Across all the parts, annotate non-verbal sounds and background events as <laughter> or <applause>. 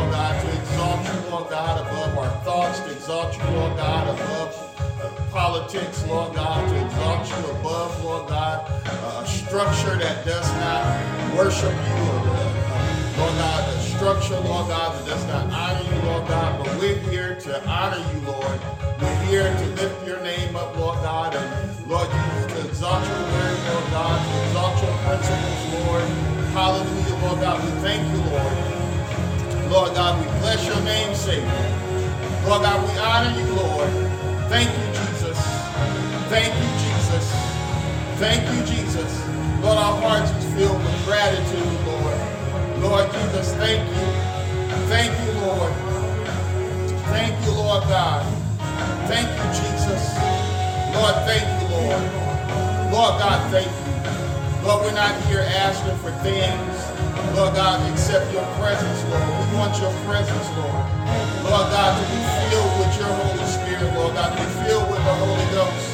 Lord God, to exalt you, Lord God, above our thoughts, to exalt you, Lord God, above politics, Lord God, to exalt you above, Lord God, a structure that does not worship you, uh, Lord God, a structure, Lord God, that does not honor you, Lord God, but we're here to honor you, Lord. We're here to lift your name up, Lord God, and Lord Jesus, to exalt your word, Lord God, to exalt your principles, Lord. Hallelujah, Lord God. We thank you, Lord. Lord God, we bless your name, Savior. Lord God, we honor you, Lord. Thank you, Jesus. Thank you, Jesus. Thank you, Jesus. Lord, our hearts is filled with gratitude, Lord. Lord Jesus, thank you. Thank you, Lord. Thank you, Lord God. Thank you, Jesus. Lord, thank you, Lord. Lord God, thank you. Lord, we're not here asking for things, Lord God, accept your presence, Lord. We want your presence, Lord. Lord God, to be filled with your Holy Spirit, Lord God, to be filled with the Holy Ghost.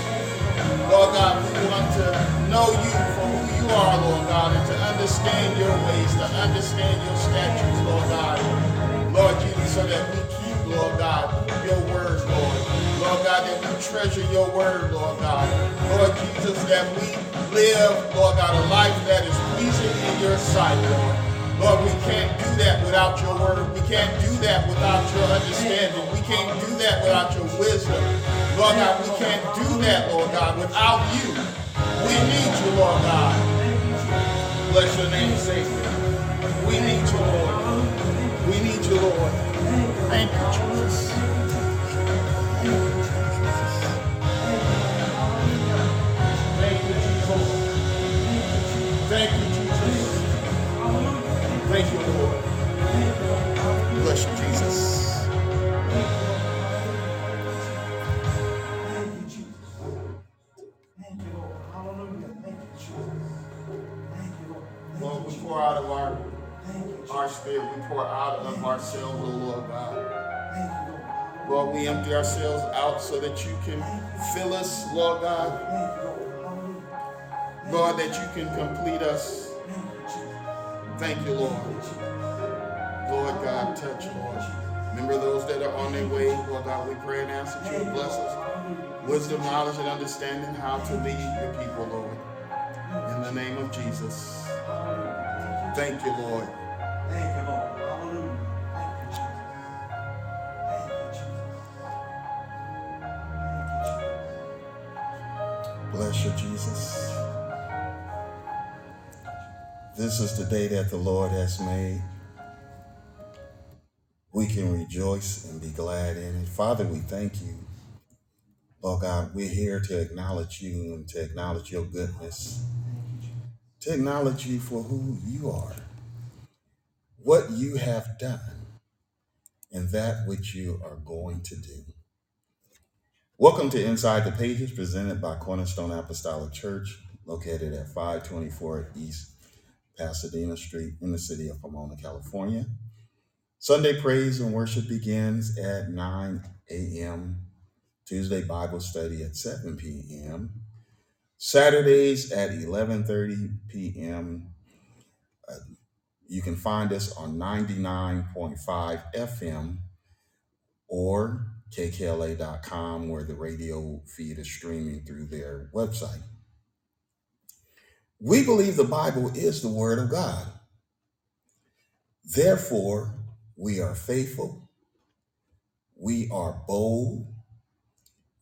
Lord God, we want to know you for who you are, Lord God, and to understand your ways, to understand your statutes, Lord God. Lord Jesus, so that we keep, Lord God, your word, Lord. Lord God, that we treasure your word, Lord God. Lord Jesus, that we live, Lord God, a life that is pleasing in your sight, Lord. Lord, we can't do that without your word. We can't do that without your understanding. We can't do that without your wisdom. Lord God, we can't do that, Lord God, without you. We need you, Lord God. Bless your name, Savior. We need you, Lord. We need you, Lord. Thank you, Jesus. Jesus. Thank you, Jesus. Thank you, Lord. Hallelujah. Thank you, Jesus. Thank you, Lord. Lord, we pour out of our, our spirit, we pour out of ourselves, Lord God. Thank you, Lord. Lord, we empty ourselves out so that you can fill us, Lord God. Thank you, Lord. Hallelujah. Lord, that you can complete us. Thank you, Lord. Lord God, touch, Lord. Remember those that are on their way, Lord God, we pray and ask that you will bless us. Wisdom, knowledge, and understanding how to lead your people, Lord. In the name of Jesus. Thank you, Lord. Thank you, Lord. Bless you, Jesus. This is the day that the Lord has made. Can rejoice and be glad in it. Father, we thank you. Lord God, we're here to acknowledge you and to acknowledge your goodness, to acknowledge you for who you are, what you have done, and that which you are going to do. Welcome to Inside the Pages, presented by Cornerstone Apostolic Church, located at 524 East Pasadena Street in the city of Pomona, California. Sunday praise and worship begins at 9 a.m. Tuesday Bible study at 7 p.m. Saturdays at 11:30 p.m. Uh, you can find us on 99.5 FM or kkla.com where the radio feed is streaming through their website. We believe the Bible is the word of God. Therefore, we are faithful, we are bold,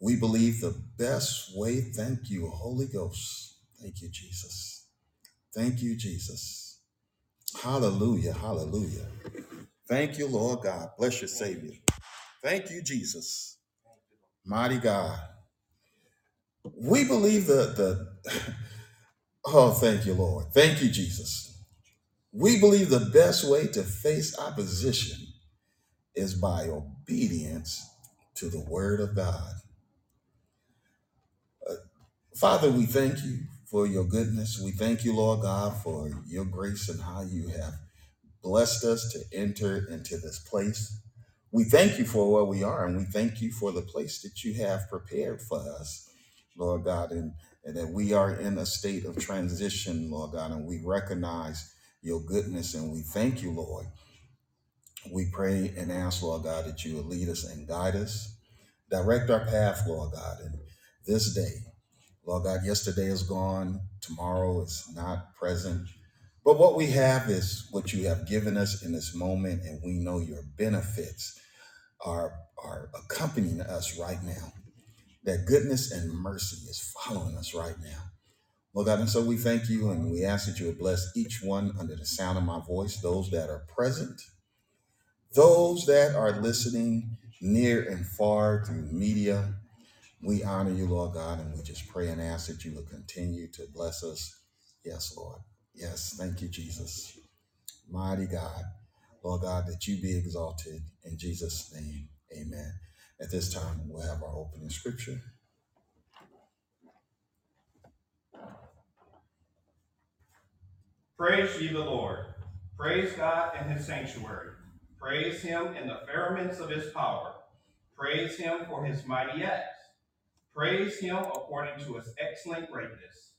we believe the best way. Thank you, Holy Ghost. Thank you, Jesus. Thank you, Jesus. Hallelujah. Hallelujah. Thank you, Lord God. Bless your Savior. Thank you, Jesus. Mighty God. We believe the the <laughs> oh, thank you, Lord. Thank you, Jesus. We believe the best way to face opposition is by obedience to the word of God. Uh, Father, we thank you for your goodness. We thank you, Lord God, for your grace and how you have blessed us to enter into this place. We thank you for where we are, and we thank you for the place that you have prepared for us, Lord God, and, and that we are in a state of transition, Lord God, and we recognize your goodness, and we thank you, Lord. We pray and ask, Lord God, that you will lead us and guide us, direct our path, Lord God, in this day. Lord God, yesterday is gone, tomorrow is not present. But what we have is what you have given us in this moment, and we know your benefits are, are accompanying us right now. That goodness and mercy is following us right now. Lord God, and so we thank you and we ask that you would bless each one under the sound of my voice, those that are present, those that are listening near and far through media, we honor you, Lord God, and we just pray and ask that you will continue to bless us. Yes, Lord. Yes, thank you, Jesus. Mighty God. Lord God, that you be exalted in Jesus' name. Amen. At this time, we'll have our opening scripture. Praise ye the Lord. Praise God in his sanctuary. Praise him in the firmaments of his power. Praise him for his mighty acts. Praise him according to his excellent greatness.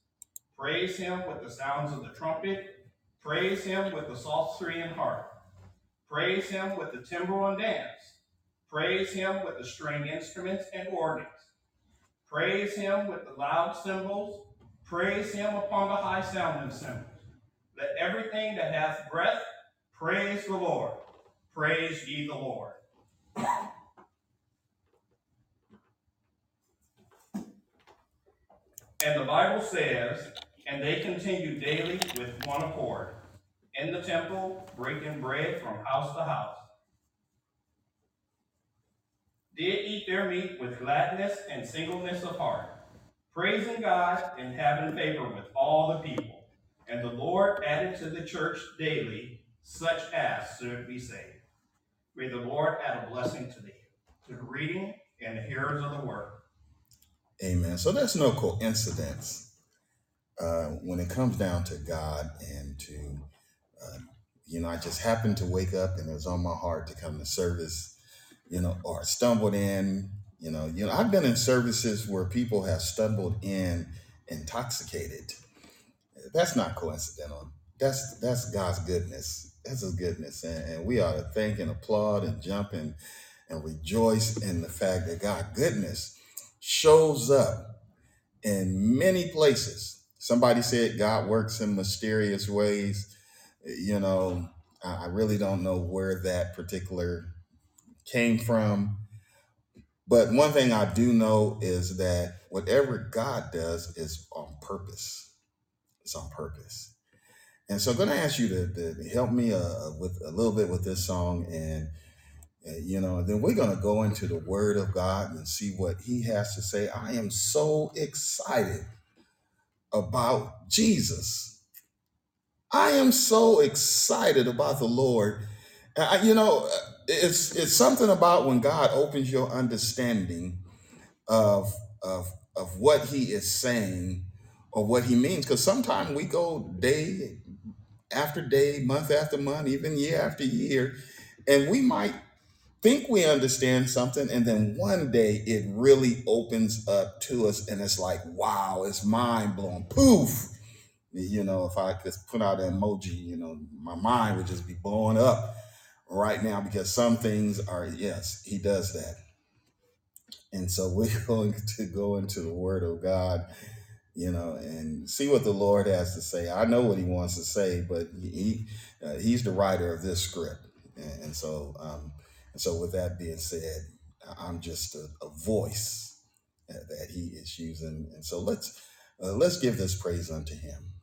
Praise him with the sounds of the trumpet. Praise him with the psaltery and harp. Praise him with the timbrel and dance. Praise him with the string instruments and organs. Praise him with the loud cymbals. Praise him upon the high sounding cymbals. Let everything that hath breath praise the Lord. Praise ye the Lord. And the Bible says, and they continued daily with one accord in the temple, breaking bread from house to house. Did eat their meat with gladness and singleness of heart, praising God and having favor with all the people. And the Lord added to the church daily such as should be saved. May the Lord add a blessing to the to the reading and the hearers of the word. Amen. So there's no coincidence uh, when it comes down to God and to, uh, you know, I just happened to wake up and it was on my heart to come to service, you know, or stumbled in, you know, you know, I've been in services where people have stumbled in intoxicated. That's not coincidental. That's that's God's goodness. That's His goodness, and, and we ought to thank and applaud and jump and and rejoice in the fact that God goodness shows up in many places. Somebody said God works in mysterious ways. You know, I I really don't know where that particular came from. But one thing I do know is that whatever God does is on purpose. It's on purpose. And so I'm going to ask you to, to help me uh, with a little bit with this song. And, uh, you know, then we're going to go into the Word of God and see what He has to say. I am so excited about Jesus. I am so excited about the Lord. I, you know, it's it's something about when God opens your understanding of of of what He is saying or what He means. Because sometimes we go day after day, month after month, even year after year, and we might think we understand something, and then one day it really opens up to us, and it's like, wow, it's mind blowing. Poof! You know, if I could put out an emoji, you know, my mind would just be blowing up right now because some things are, yes, he does that. And so we're <laughs> going to go into the Word of God, you know, and see what the Lord has to say. I know what He wants to say, but He uh, He's the writer of this script, and, and so um, and so with that being said, I'm just a, a voice that, that He is using, and so let's uh, let's give this praise unto Him.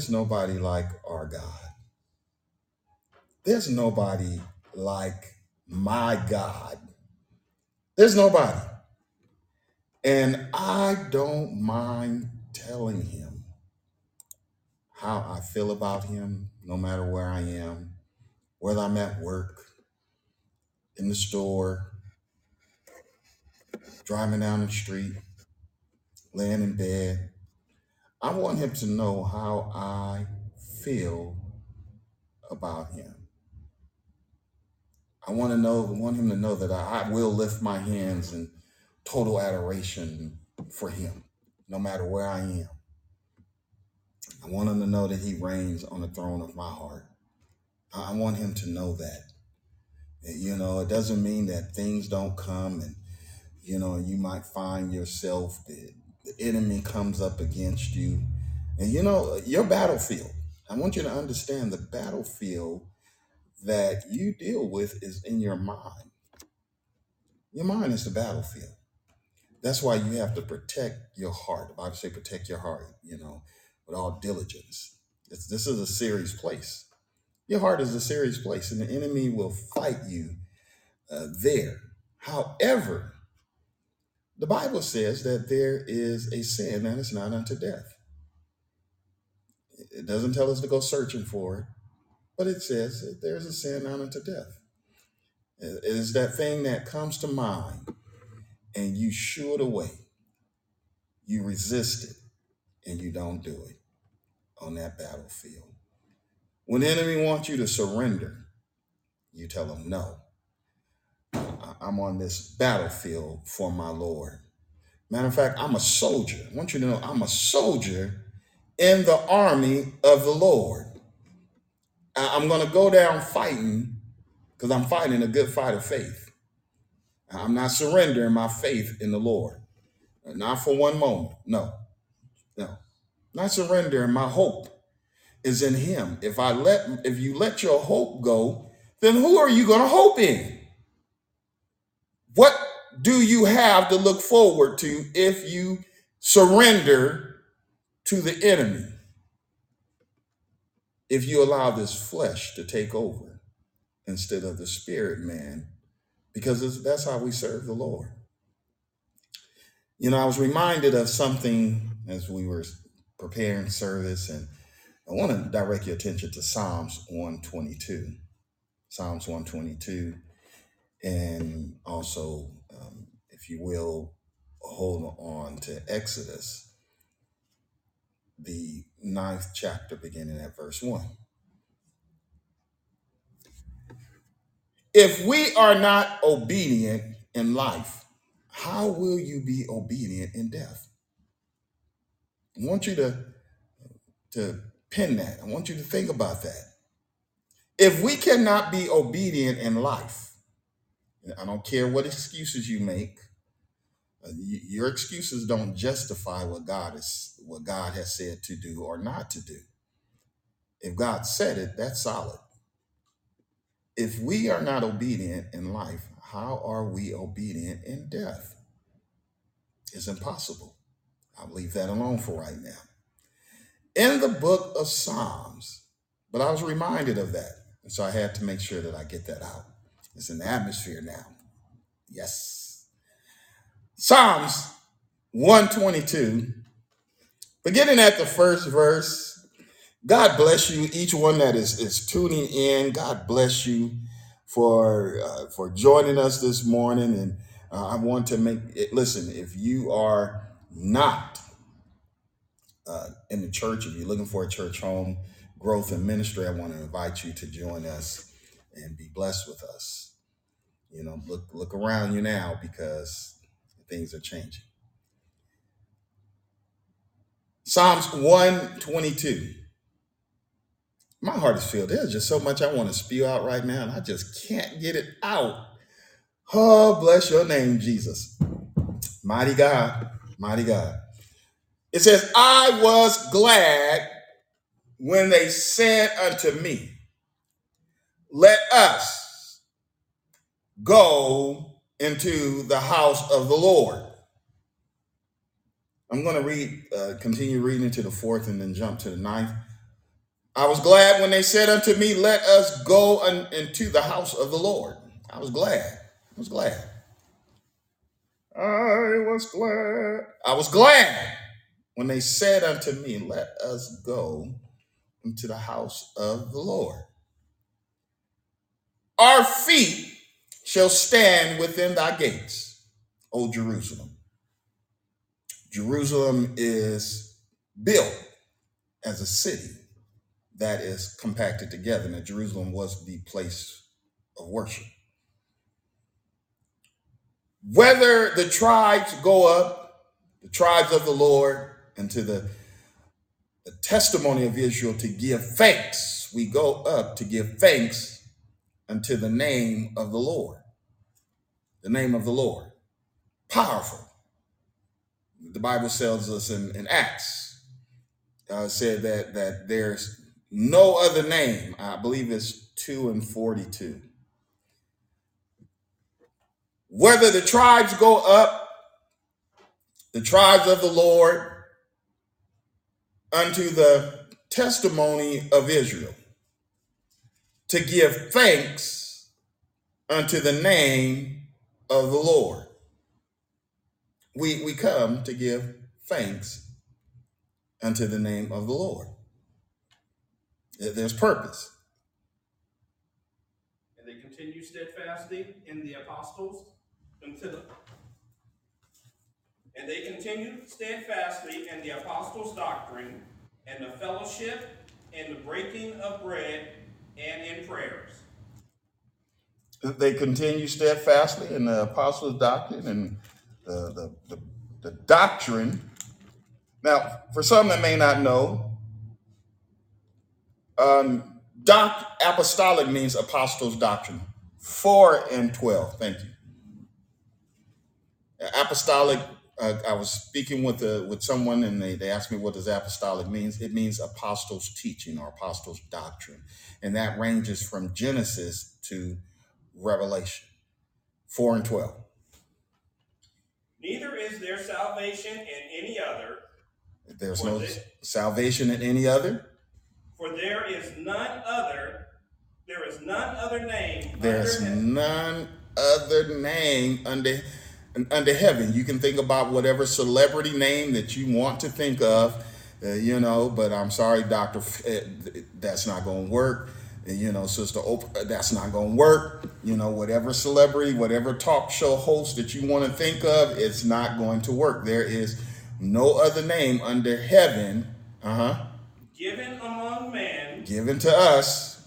There's nobody like our God. There's nobody like my God. There's nobody. And I don't mind telling him how I feel about him, no matter where I am, whether I'm at work, in the store, driving down the street, laying in bed. To know how I feel about him. I want to know, want him to know that I, I will lift my hands in total adoration for him, no matter where I am. I want him to know that he reigns on the throne of my heart. I want him to know that. You know, it doesn't mean that things don't come and, you know, you might find yourself, the, the enemy comes up against you. And, you know, your battlefield, I want you to understand the battlefield that you deal with is in your mind. Your mind is the battlefield. That's why you have to protect your heart. The Bible say protect your heart, you know, with all diligence. It's, this is a serious place. Your heart is a serious place, and the enemy will fight you uh, there. However, the Bible says that there is a sin that is not unto death. It doesn't tell us to go searching for it, but it says that there's a sin unto death. It is that thing that comes to mind and you shoo it away. You resist it and you don't do it on that battlefield. When the enemy wants you to surrender, you tell him, no, I- I'm on this battlefield for my Lord. Matter of fact, I'm a soldier. I want you to know I'm a soldier in the army of the Lord. I'm going to go down fighting because I'm fighting a good fight of faith. I'm not surrendering my faith in the Lord. Not for one moment. No, no. Not surrendering my hope is in him. If I let if you let your hope go, then who are you going to hope in? What do you have to look forward to if you surrender to the enemy? If you allow this flesh to take over instead of the spirit man, because that's how we serve the Lord. You know, I was reminded of something as we were preparing service, and I want to direct your attention to Psalms 122. Psalms 122 and also, um, if you will, hold on to Exodus, the ninth chapter, beginning at verse 1. If we are not obedient in life, how will you be obedient in death? I want you to, to pin that. I want you to think about that. If we cannot be obedient in life, I don't care what excuses you make, uh, your excuses don't justify what God is what God has said to do or not to do. If God said it, that's solid. If we are not obedient in life, how are we obedient in death? It's impossible. I'll leave that alone for right now. In the book of Psalms, but I was reminded of that. And so I had to make sure that I get that out. It's in the atmosphere now. Yes. Psalms 122, beginning at the first verse. God bless you, each one that is, is tuning in. God bless you for uh, for joining us this morning. And uh, I want to make it listen. If you are not uh, in the church, if you're looking for a church home, growth and ministry, I want to invite you to join us and be blessed with us. You know, look look around you now because things are changing. Psalms 122. My heart is filled. There's just so much I want to spew out right now, and I just can't get it out. Oh, bless your name, Jesus. Mighty God, mighty God. It says, I was glad when they said unto me, Let us go into the house of the Lord. I'm going to read, uh, continue reading into the fourth and then jump to the ninth. I was glad when they said unto me, Let us go un- into the house of the Lord. I was glad. I was glad. I was glad. I was glad when they said unto me, Let us go into the house of the Lord. Our feet shall stand within thy gates, O Jerusalem. Jerusalem is built as a city that is compacted together. Now, Jerusalem was the place of worship. Whether the tribes go up, the tribes of the Lord, into the, the testimony of Israel to give thanks, we go up to give thanks unto the name of the Lord. The name of the Lord. Powerful. The Bible tells us in, in Acts, uh, said that that there's no other name. I believe it's 2 and 42. Whether the tribes go up, the tribes of the Lord, unto the testimony of Israel, to give thanks unto the name of the Lord. We, we come to give thanks unto the name of the Lord. There's purpose. And they continue steadfastly in the apostles until the, and they continued steadfastly in the apostles' doctrine and the fellowship and the breaking of bread and in prayers. They continue steadfastly in the apostles' doctrine and the, the, the, the doctrine. Now, for some that may not know, um, doc, apostolic means apostles' doctrine. Four and twelve. Thank you. Apostolic. Uh, I was speaking with a, with someone, and they, they asked me what does apostolic means. It means apostles' teaching or apostles' doctrine, and that ranges from Genesis to Revelation. Four and twelve. Neither is there salvation in any other, There's no the, salvation in any other. for there is none other, there is none other name There's under none other name under under heaven. You can think about whatever celebrity name that you want to think of, uh, you know. But I'm sorry, Doctor, eh, that's not going to work. You know, Sister Oprah, that's not going to work. You know, whatever celebrity, whatever talk show host that you want to think of, it's not going to work. There is no other name under heaven, uh huh, given among men given to us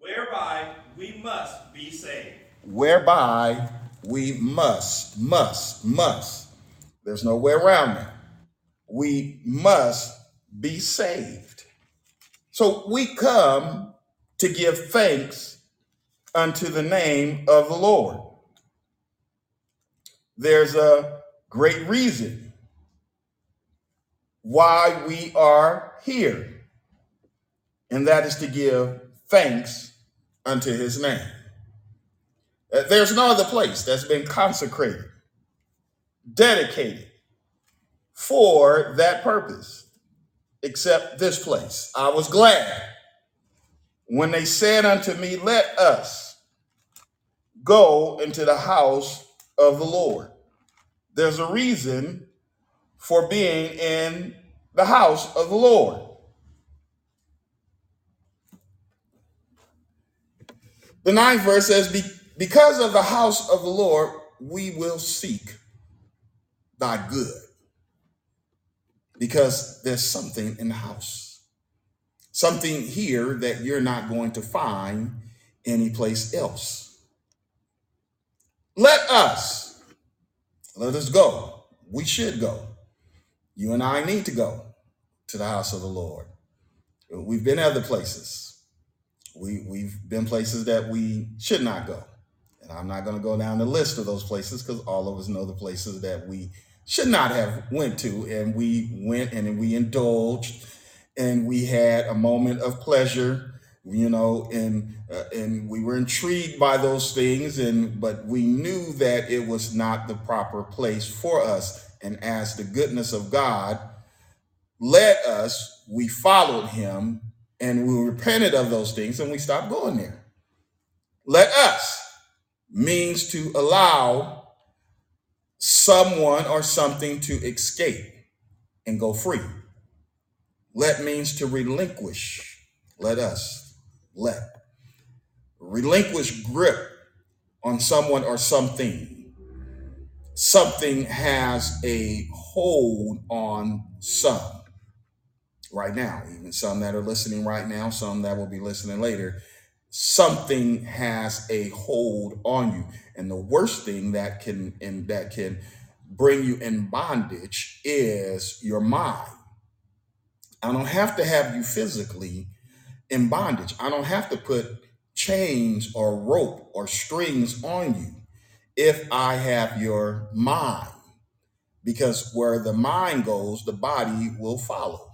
whereby we must be saved. whereby we must, must, must. There's no way around that. We must be saved. So we come to give thanks unto the name of the Lord. There's a great reason why we are here, and that is to give thanks unto his name. Uh, There's no other place that's been consecrated, dedicated for that purpose except this place. I was glad when they said unto me, Let us go into the house of the Lord. There's a reason for being in the house of the Lord. The ninth verse says, Because of the house of the Lord, we will seek thy good. Because there's something in the house, something here that you're not going to find anyplace else. Let us, let us go. We should go. You and I need to go to the house of the Lord. We've been other places. We, we've been places that we should not go. And I'm not going to go down the list of those places because all of us know the places that we should not have went to. And we went and we indulged and we had a moment of pleasure, you know, and uh, and we were intrigued by those things. And but we knew that it was not the proper place for us. And as the goodness of God led us, we followed him and we repented of those things and we stopped going there. Let us means to allow someone or something to escape and go free. Let means to relinquish. Let us let relinquish grip on someone or something. Something has a hold on some right now, even some that are listening right now, some that will be listening later. Something has a hold on you. And the worst thing that can and that can bring you in bondage is your mind. I don't have to have you physically in bondage. I don't have to put chains or rope or strings on you if I have your mind. Because where the mind goes, the body will follow.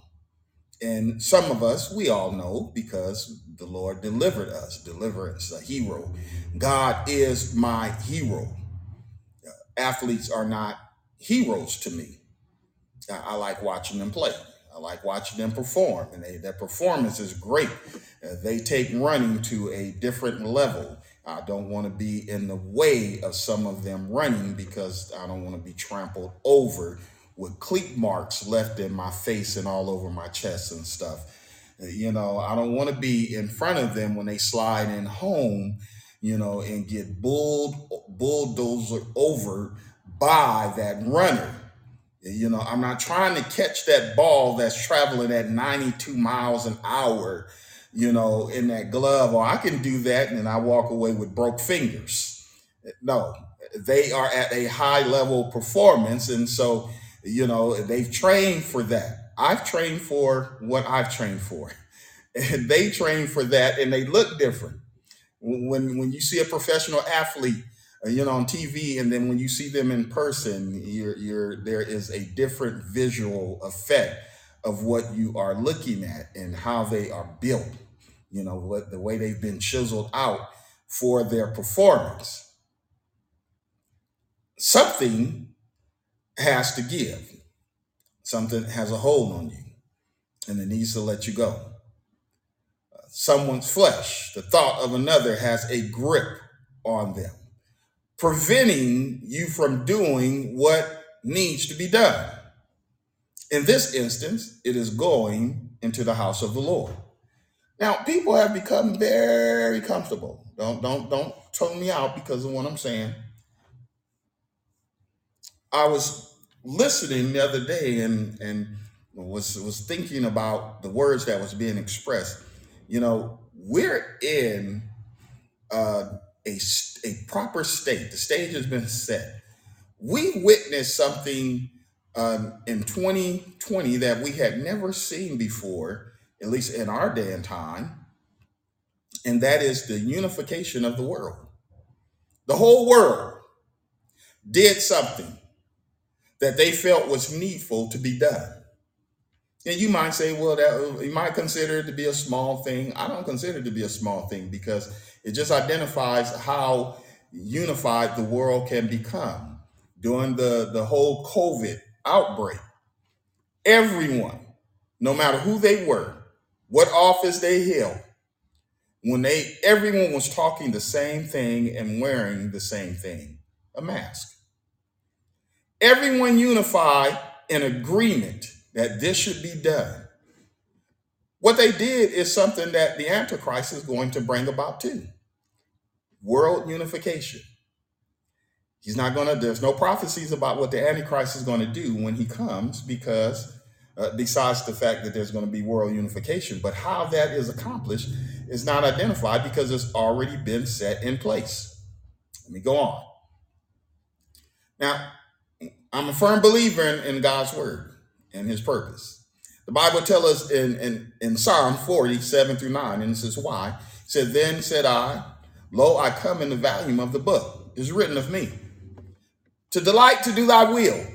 And some of us, we all know because the Lord delivered us, deliverance, a hero. God is my hero. Athletes are not heroes to me. I, I like watching them play. I like watching them perform, and they, their performance is great. Uh, they take running to a different level. I don't want to be in the way of some of them running because I don't want to be trampled over with cleat marks left in my face and all over my chest and stuff. Uh, You know, I don't want to be in front of them when they slide in home, you know, and get bulled, bulldozed over by that runner. You know, I'm not trying to catch that ball that's traveling at 92 miles an hour, you know, in that glove, or I can do that and I walk away with broke fingers. No, they are at a high level performance. And so, you know, they've trained for that. I've trained for what I've trained for. <laughs> And they train for that and they look different. When when you see a professional athlete Uh, you know, on TV, and then when you see them in person, you're, you're there is a different visual effect of what you are looking at and how they are built. You know, what the way they've been chiseled out for their performance. Something has to give. Something has a hold on you, and it needs to let you go. Someone's flesh, the thought of another, has a grip on them preventing you from doing what needs to be done. In this instance, it is going into the house of the Lord. Now, people have become very comfortable. Don't don't don't tone me out because of what I'm saying. I was listening the other day and and was was thinking about the words that was being expressed. You know, we're in uh, a proper state. The stage has been set. We witnessed something um, in 2020 that we had never seen before, at least in our day and time, and that is the unification of the world. The whole world did something that they felt was needful to be done. And you might say, well, that uh, you might consider it to be a small thing. I don't consider it to be a small thing because it just identifies how unified the world can become during the, the whole COVID outbreak. Everyone, no matter who they were, what office they held, when they everyone was talking the same thing and wearing the same thing, a mask. Everyone unified in agreement that this should be done. What they did is something that the Antichrist is going to bring about too world unification. He's not going to, there's no prophecies about what the Antichrist is going to do when he comes because, uh, besides the fact that there's going to be world unification, but how that is accomplished is not identified because it's already been set in place. Let me go on. Now, I'm a firm believer in, in God's word and his purpose. The Bible tells us in, in, in Psalm 47 through 9, and this is why. It said, Then said I, Lo, I come in the volume of the book. Is written of me. To delight to do thy will.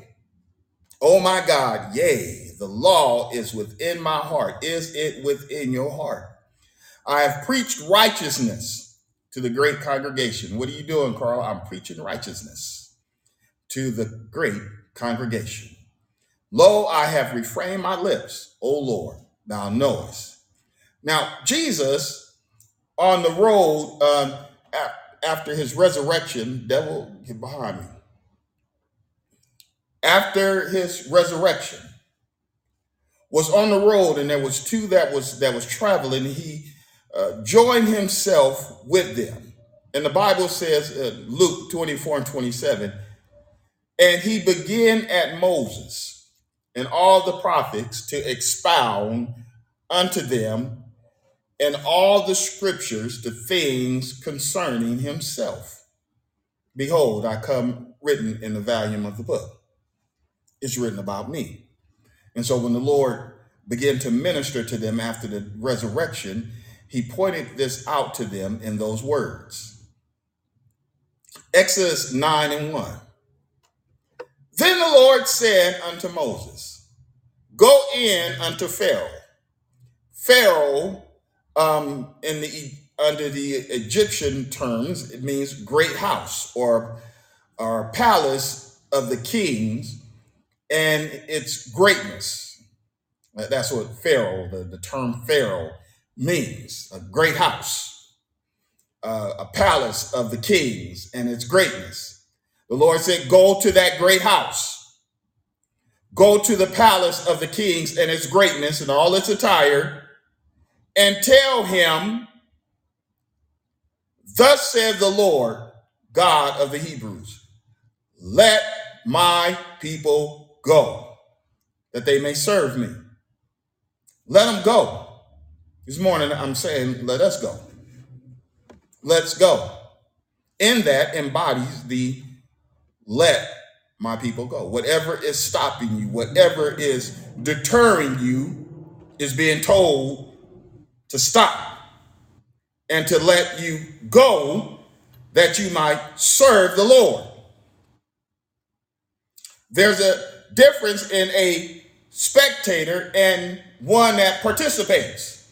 O my God, yea, the law is within my heart. Is it within your heart? I have preached righteousness to the great congregation. What are you doing, Carl? I'm preaching righteousness to the great congregation. Lo, I have refrained my lips, O Lord, thou knowest. Now, Jesus on the road um, after his resurrection, devil, get behind me. After his resurrection, was on the road, and there was two that was that was traveling. He uh, joined himself with them, and the Bible says, uh, Luke twenty four and twenty seven, and he began at Moses and all the prophets to expound unto them in all the scriptures the things concerning himself. Behold, I come written in the volume of the book. It's written about me. And so when the Lord began to minister to them after the resurrection, he pointed this out to them in those words. Exodus 9 and 1. Then the Lord said unto Moses, Go in unto Pharaoh. Pharaoh, um, in the under the Egyptian terms, it means great house or or palace of the kings, and its greatness. That's what Pharaoh, the, the term Pharaoh, means a great house, uh, a palace of the kings and its greatness. The Lord said, Go to that great house, go to the palace of the kings and its greatness and all its attire, and tell him, Thus said the Lord, God of the Hebrews, let my people go, that they may serve me. Let them go. This morning I'm saying, let us go. Let's go. In that embodies the let my people go. Whatever is stopping you, whatever is deterring you, is being told to stop and to let you go that you might serve the Lord. There's a difference in a spectator and one that participates.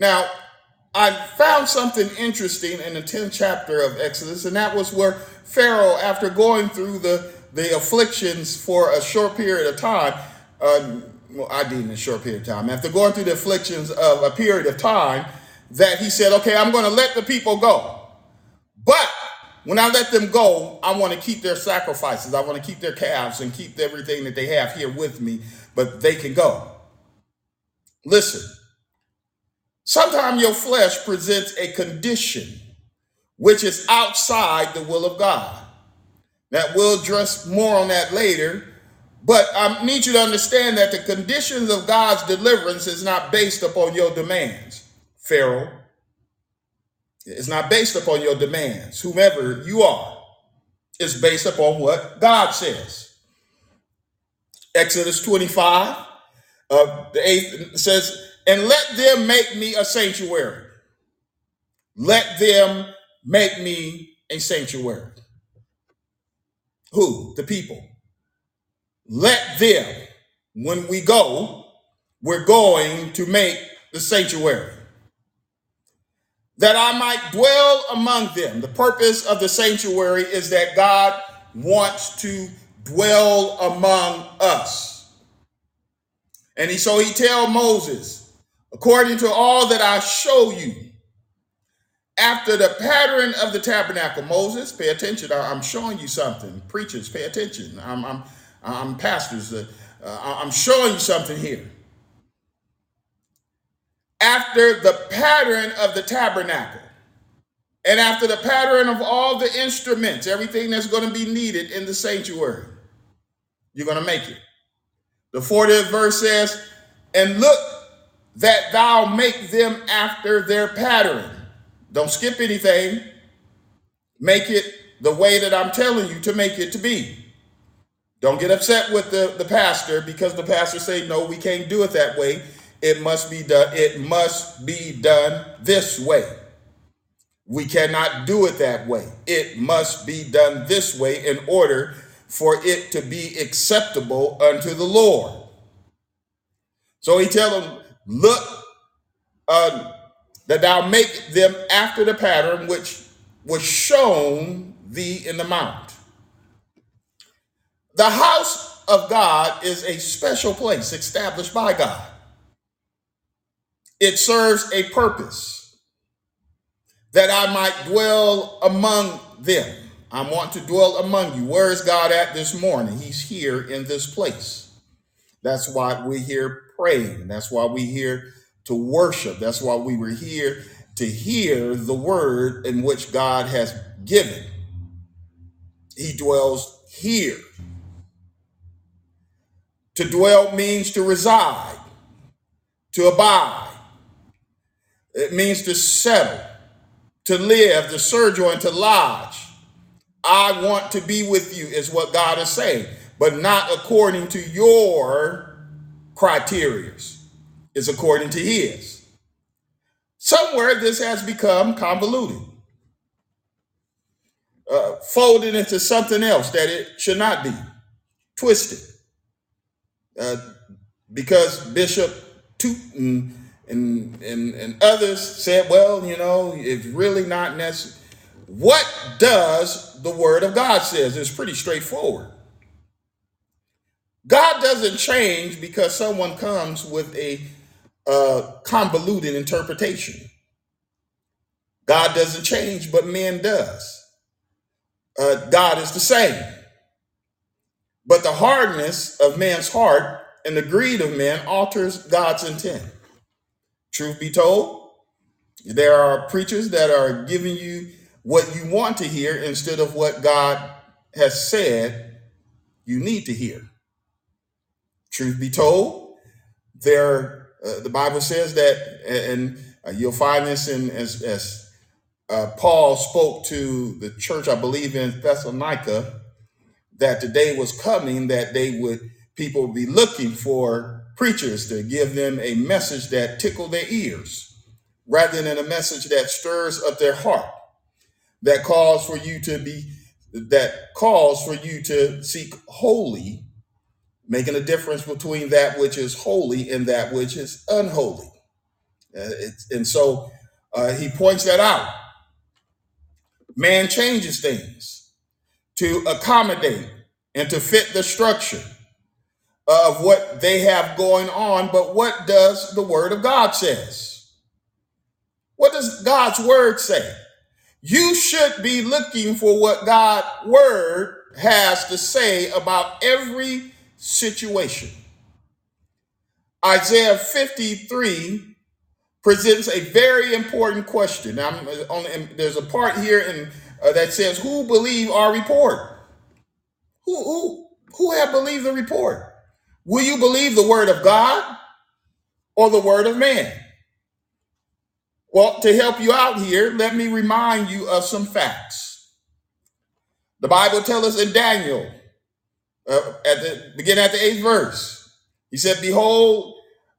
Now, I found something interesting in the 10th chapter of Exodus, and that was where Pharaoh, after going through the, the afflictions for a short period of time, uh, well, I did in a short period of time, after going through the afflictions of a period of time, that he said, okay, I'm going to let the people go. But when I let them go, I want to keep their sacrifices. I want to keep their calves and keep everything that they have here with me, but they can go. Listen, sometimes your flesh presents a condition which is outside the will of God. That we'll address more on that later. But I need you to understand that the conditions of God's deliverance is not based upon your demands, Pharaoh. It's not based upon your demands, whomever you are. It's based upon what God says. Exodus 25, uh, the eighth says, And let them make me a sanctuary. Let them make me a sanctuary. Who? The people. Let them, when we go, we're going to make the sanctuary that I might dwell among them. The purpose of the sanctuary is that God wants to dwell among us. And he, so he tell Moses, according to all that I show you, after the pattern of the tabernacle, Moses, pay attention. I'm showing you something. Preachers, pay attention. I'm, I'm, I'm pastors. Uh, uh, I'm showing you something here. After the pattern of the tabernacle, and after the pattern of all the instruments, everything that's going to be needed in the sanctuary, you're going to make it. The 40th verse says, And look that thou make them after their pattern. Don't skip anything. Make it the way that I'm telling you to make it to be. Don't get upset with the, the pastor because the pastor say, no, we can't do it that way. It must be done. It must be done this way. We cannot do it that way. It must be done this way in order for it to be acceptable unto the Lord. So he tell them, look, uh, that thou make them after the pattern which was shown thee in the mount. The house of God is a special place established by God. It serves a purpose that I might dwell among them. I want to dwell among you. Where is God at this morning? He's here in this place. That's why we're here praying. That's why we're here to worship. That's why we were here to hear the word in which God has given. He dwells here. To dwell means to reside, to abide. It means to settle, to live, to sojourn, to lodge. I want to be with you, is what God is saying, but not according to your criterias. is according to His. Somewhere this has become convoluted, uh, folded into something else that it should not be, twisted. Uh, because Bishop Tootin and, and, and others said, well, you know, it's really not necessary. What does the Word of God says? It's pretty straightforward. God doesn't change because someone comes with a uh, convoluted interpretation. God doesn't change, but man does. Uh, God is the same. But the hardness of man's heart and the greed of man alters God's intent. Truth be told, there are preachers that are giving you what you want to hear instead of what God has said you need to hear. Truth be told, there uh, the Bible says that, and uh, you'll find this in as as uh, Paul spoke to the church, I believe in Thessalonica, that the day was coming that they would people would be looking for preachers to give them a message that tickle their ears, rather than a message that stirs up their heart, that calls for you to be that calls for you to seek holy making a difference between that which is holy and that which is unholy. Uh, and so uh, he points that out. Man changes things to accommodate and to fit the structure of what they have going on. But what does the word of God says? What does God's word say? You should be looking for what God's word has to say about every situation. Isaiah 53 presents a very important question. I'm on, there's a part here in, uh, that says, "Who believe our report? Who who who have believed the report? Will you believe the word of God or the word of man?" Well, to help you out here, let me remind you of some facts. The Bible tells us in Daniel uh, at the begin at the eighth verse. He said, "Behold,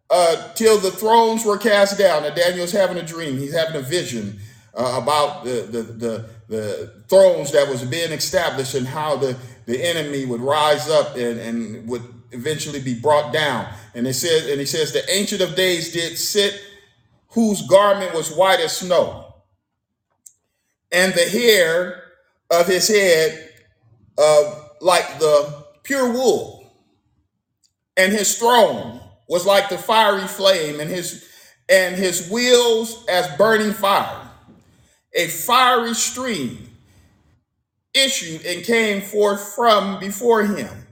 uh, till the thrones were cast down." And Daniel's having a dream. He's having a vision uh, about the, the the the thrones that was being established and how the the enemy would rise up and and would eventually be brought down. And it says, and he says, the ancient of days did sit, whose garment was white as snow, and the hair of his head uh, like the pure wool, and his throne was like the fiery flame, and his and his wheels as burning fire. A fiery stream issued and came forth from before him.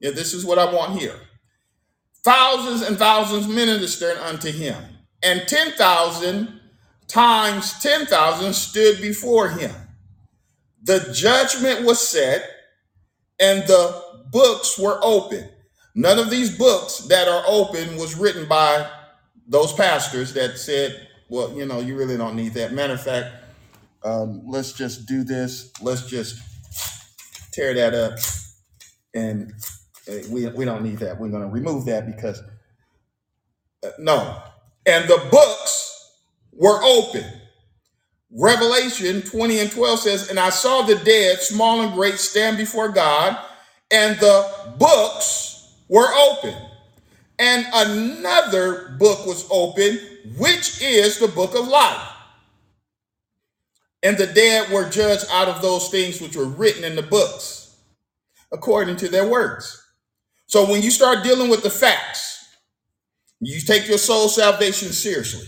Yeah, this is what I want here. Thousands and thousands ministered unto him, and 10,000 times 10,000 stood before him. The judgment was set, and the books were open. None of these books that are open was written by those pastors that said, well, you know, you really don't need that. Matter of fact, um, let's just do this. Let's just tear that up. And uh, we, we don't need that. We're going to remove that because, uh, no. And the books were open. Revelation 20 and 12 says, And I saw the dead, small and great, stand before God and the books were open. And another book was open, which is the book of life. And the dead were judged out of those things which were written in the books, according to their works. So when you start dealing with the facts, you take your soul salvation seriously,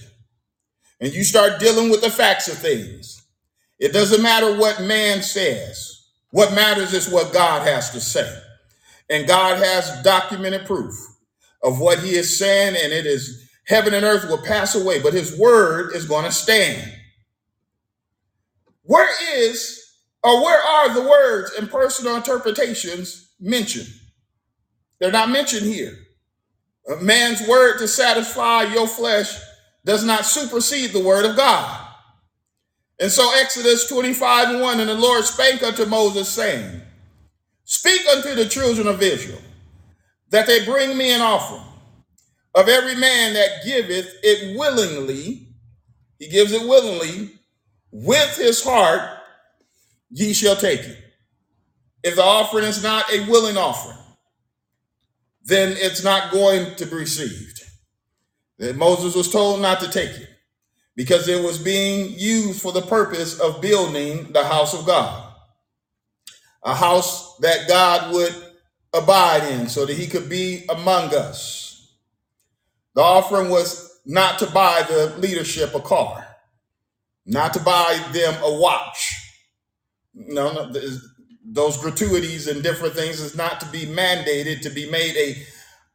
and you start dealing with the facts of things. It doesn't matter what man says. What matters is what God has to say. And God has documented proof of what he is saying, and it is heaven and earth will pass away, but his word is going to stand. Where is or where are the words and personal interpretations mentioned? They're not mentioned here. A man's word to satisfy your flesh does not supersede the word of God. And so Exodus 25 and 1, and the Lord spake unto Moses, saying, Speak unto the children of Israel, that they bring me an offering of every man that giveth it willingly, he gives it willingly, with his heart, ye shall take it. If the offering is not a willing offering, then it's not going to be received. That Moses was told not to take it because it was being used for the purpose of building the house of God, a house that God would abide in so that he could be among us. The offering was not to buy the leadership a car, not to buy them a watch. No, no those gratuities and different things is not to be mandated to be made a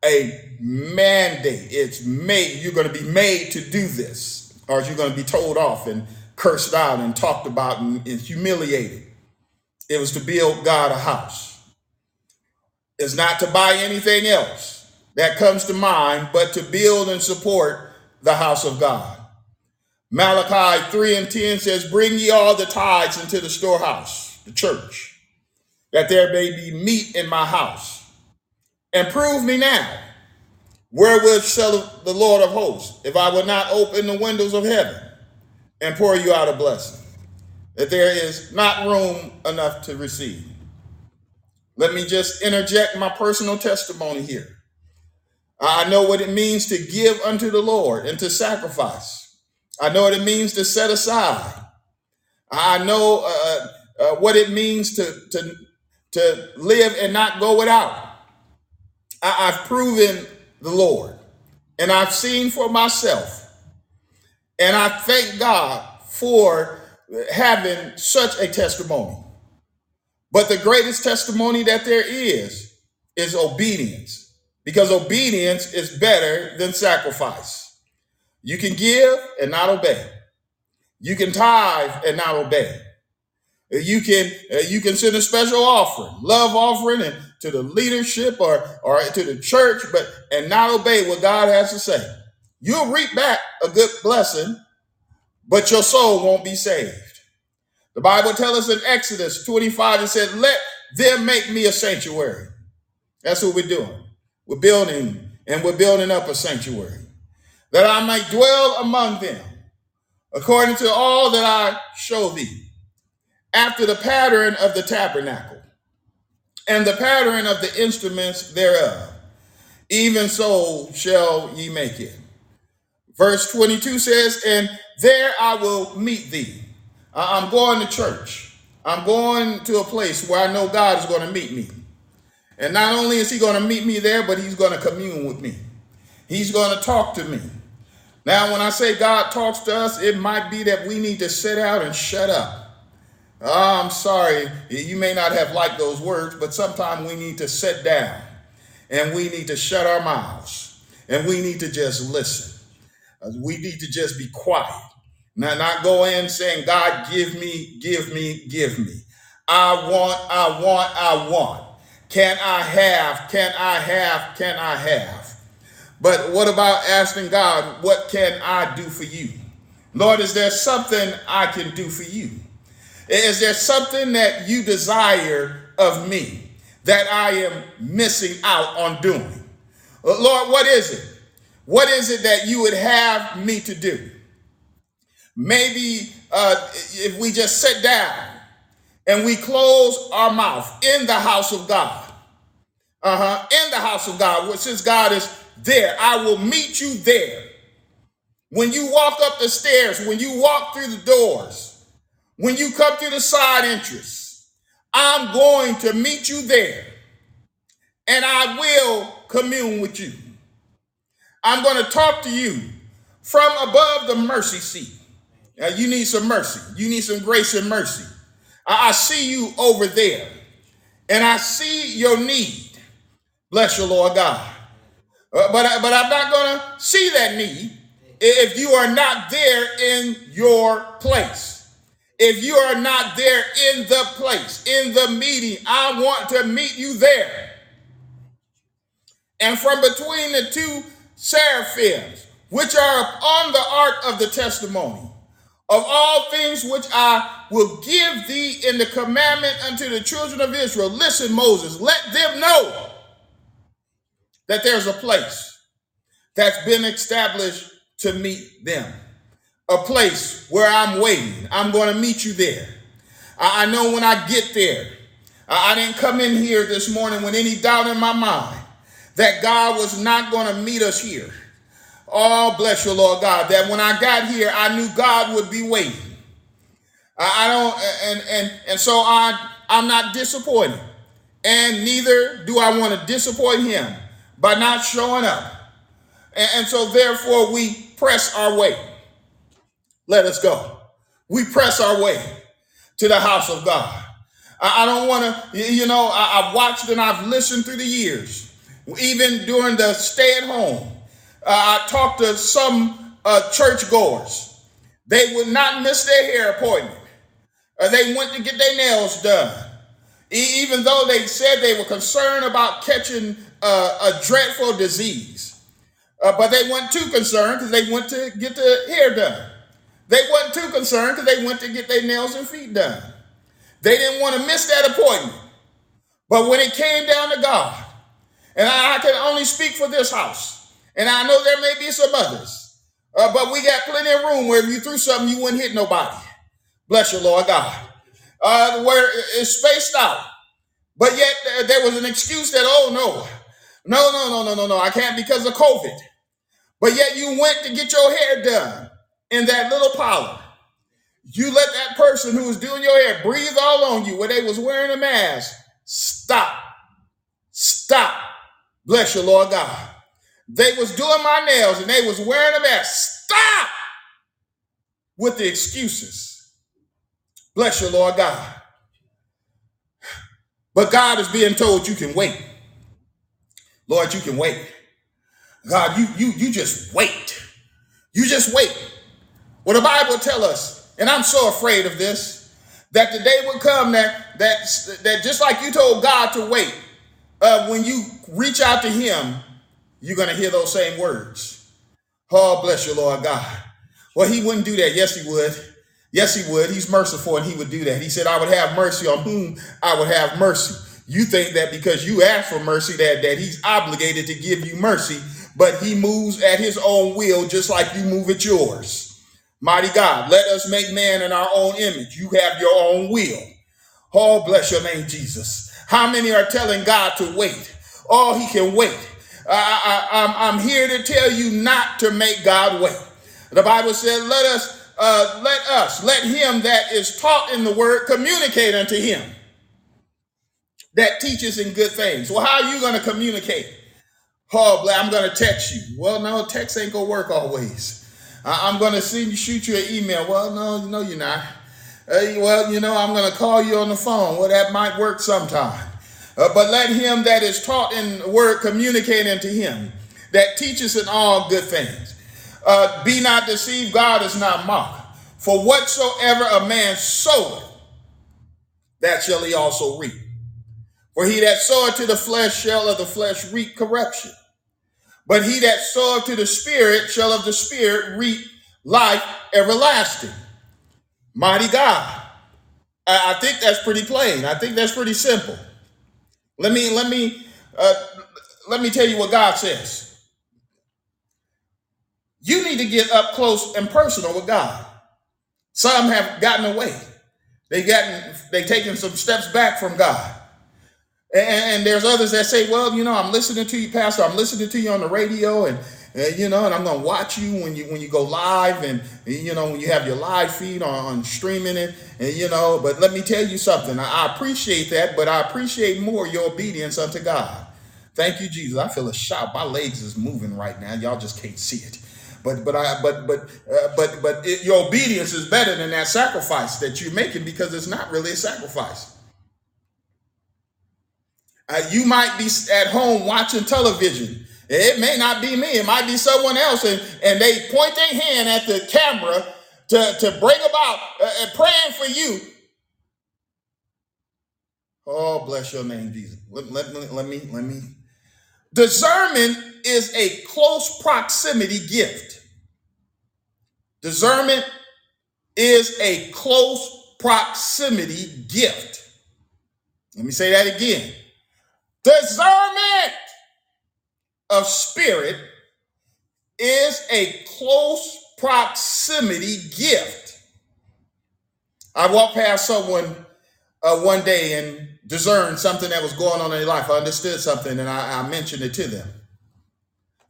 a mandate. It's made, you're going to be made to do this, or you're going to be told off and cursed out and talked about and, and humiliated. It was to build God a house. It's not to buy anything else that comes to mind, but to build and support the house of God. Malachi 3 and 10 says, Bring ye all the tithes into the storehouse, the church, that there may be meat in my house and prove me now, wherewith shall the Lord of hosts, if I would not open the windows of heaven and pour you out a blessing, that there is not room enough to receive. Let me just interject my personal testimony here. I know what it means to give unto the Lord and to sacrifice. I know what it means to set aside. I know uh, uh, what it means to, to, to live and not go without. I, have proven the Lord and I've seen for myself. And I thank God for having such a testimony. But the greatest testimony that there is is obedience because obedience is better than sacrifice. You can give and not obey. You can tithe and not obey. You can uh, you can send a special offering, love offering, and to the leadership or or to the church, but and not obey what God has to say. You'll reap back a good blessing, but your soul won't be saved. The Bible tells us in Exodus 25, it said, Let them make me a sanctuary. That's what we're doing. We're building and we're building up a sanctuary that I might dwell among them according to all that I show thee after the pattern of the tabernacle and the pattern of the instruments thereof. Even so shall ye make it. Verse 22 says, And there I will meet thee. I'm going to church. I'm going to a place where I know God is going to meet me. And not only is he going to meet me there, but he's going to commune with me. He's going to talk to me. Now, when I say God talks to us, it might be that we need to sit out and shut up Oh, I'm sorry, you may not have liked those words, but sometimes we need to sit down and we need to shut our mouths and we need to just listen. Uh, we need to just be quiet. Not, not go in saying, God, give me, give me, give me. I want, I want, I want. Can I have, can I have, can I have? But what about asking God, what can I do for you? Lord, is there something I can do for you? Is there something that you desire of me that I am missing out on doing? Uh, Lord, what is it? What is it that you would have me to do? Maybe uh, if we just sit down and we close our mouth in the house of God, uh-huh, in the house of God, since God is there, I will meet you there. When you walk up the stairs, when you walk through the doors, when you come to the side entrance, I'm going to meet you there. and I will commune with you. I'm going to talk to you from above the mercy seat. Now, you need some mercy. You need some grace and mercy. I, see you over there, and I see your need. Bless you, Lord God. Uh, but, but I'm not going to see that need if you are not there in your place. If you are not there in the place, in the meeting, I want to meet you there. And from between the two seraphims, which are on the ark of the testimony, of all things which I will give thee in the commandment unto the children of Israel. Listen, Moses, let them know that there's a place that's been established to meet them, a place where I'm waiting. I'm going to meet you there. I know when I get there, I didn't come in here this morning with any doubt in my mind that God was not going to meet us here. Oh, bless you, Lord God, that when I got here, I knew God would be waiting. I, don't, and, and, and so I, I'm not disappointed. And neither do I want to disappoint him by not showing up. And, and so therefore we press our way. Let us go. We press our way to the house of God. I, I don't want to, you know, I, I've watched and I've listened through the years, even during the stay at home. Uh, I talked to some uh, church goers. They would not miss their hair appointment. Uh, they went to get their nails done. E- even though they said they were concerned about catching uh, a dreadful disease. Uh, but they weren't too concerned because they went to get the hair done. They weren't too concerned because they went to get their nails and feet done. They didn't want to miss that appointment. But when it came down to God, and I, I can only speak for this house, and I know there may be some others. Uh, but we got plenty of room where if you threw something, you wouldn't hit nobody. Bless you, Lord God. Uh, where it's spaced out. But yet there was an excuse that, oh no, no, no, no, no, no, no, I can't because of COVID. But yet you went to get your hair done in that little parlor. You let that person who was doing your hair breathe all on you where they was wearing a mask. Stop. Stop. Bless you, Lord God. They was doing my nails and they was wearing a mask. Stop with the excuses. Bless you, Lord God. But God is being told you can wait. Lord, you can wait. God, you you you just wait. You just wait. Well, the Bible tell us, and I'm so afraid of this, that the day will come that that that just like you told God to wait, uh, when you reach out to Him, you're to hear those same words. Oh, bless you, Lord God. Well, he wouldn't do that. Yes, he would. Yes, he would. He's merciful and he would do that. He said, I would have mercy on whom I would have mercy. You think that because you ask for mercy, that, that he's obligated to give you mercy, but he moves at his own will, just like you move at yours. Mighty God, let us make man in our own image. You have your own will. Oh, bless your name, Jesus. How many are telling God to wait? Oh, he can wait. I, i i'm here to tell you not to make God wait. The Bible said, let us, uh, let us, let him that is taught in the word communicate unto him that teaches in good things. Well, how are you going to communicate? Oh, I'm going to text you. Well, no, text ain't going to work always. I'm going to you, shoot you an email. Well, no, no, you're not. Well, you know, I'm going to call you on the phone. Well, that might work sometime. Uh, but let him that is taught in the word communicate unto him that teaches in all good things. Uh, be not deceived, God is not mocked. For whatsoever a man soweth, that shall he also reap. For he that soweth to the flesh shall of the flesh reap corruption. But he that soweth to the Spirit shall of the Spirit reap life everlasting. Mighty God. I, I think that's pretty plain. I think that's pretty simple. Let me let me uh, let me tell you what God says. You need to get up close and personal with God. Some have gotten away. They gotten they taken some steps back from God. And, and, there's others that say, well, you know, I'm listening to you, Pastor. I'm listening to you on the radio, and uh, you know, and I'm gonna watch you when you when you go live, and you know, when you have your live feed on, on streaming it, and you know. But let me tell you something. I, I appreciate that, but I appreciate more your obedience unto God. Thank you, Jesus. I feel a shout. My legs is moving right now. Y'all just can't see it. But but I but but uh, but but it, your obedience is better than that sacrifice that you're making because it's not really a sacrifice. Uh, you might be at home watching television. It may not be me. It might be someone else, and and they point their hand at the camera to to bring about uh, uh, praying for you. Oh, bless your name, Jesus. Let, let, let, let me let me. Discernment is a close proximity gift. Discernment is a close proximity gift. Let me say that again. Discernment of spirit is a close proximity gift. I walked past someone uh, one day and discerned something that was going on in their life. I understood something and I, I mentioned it to them.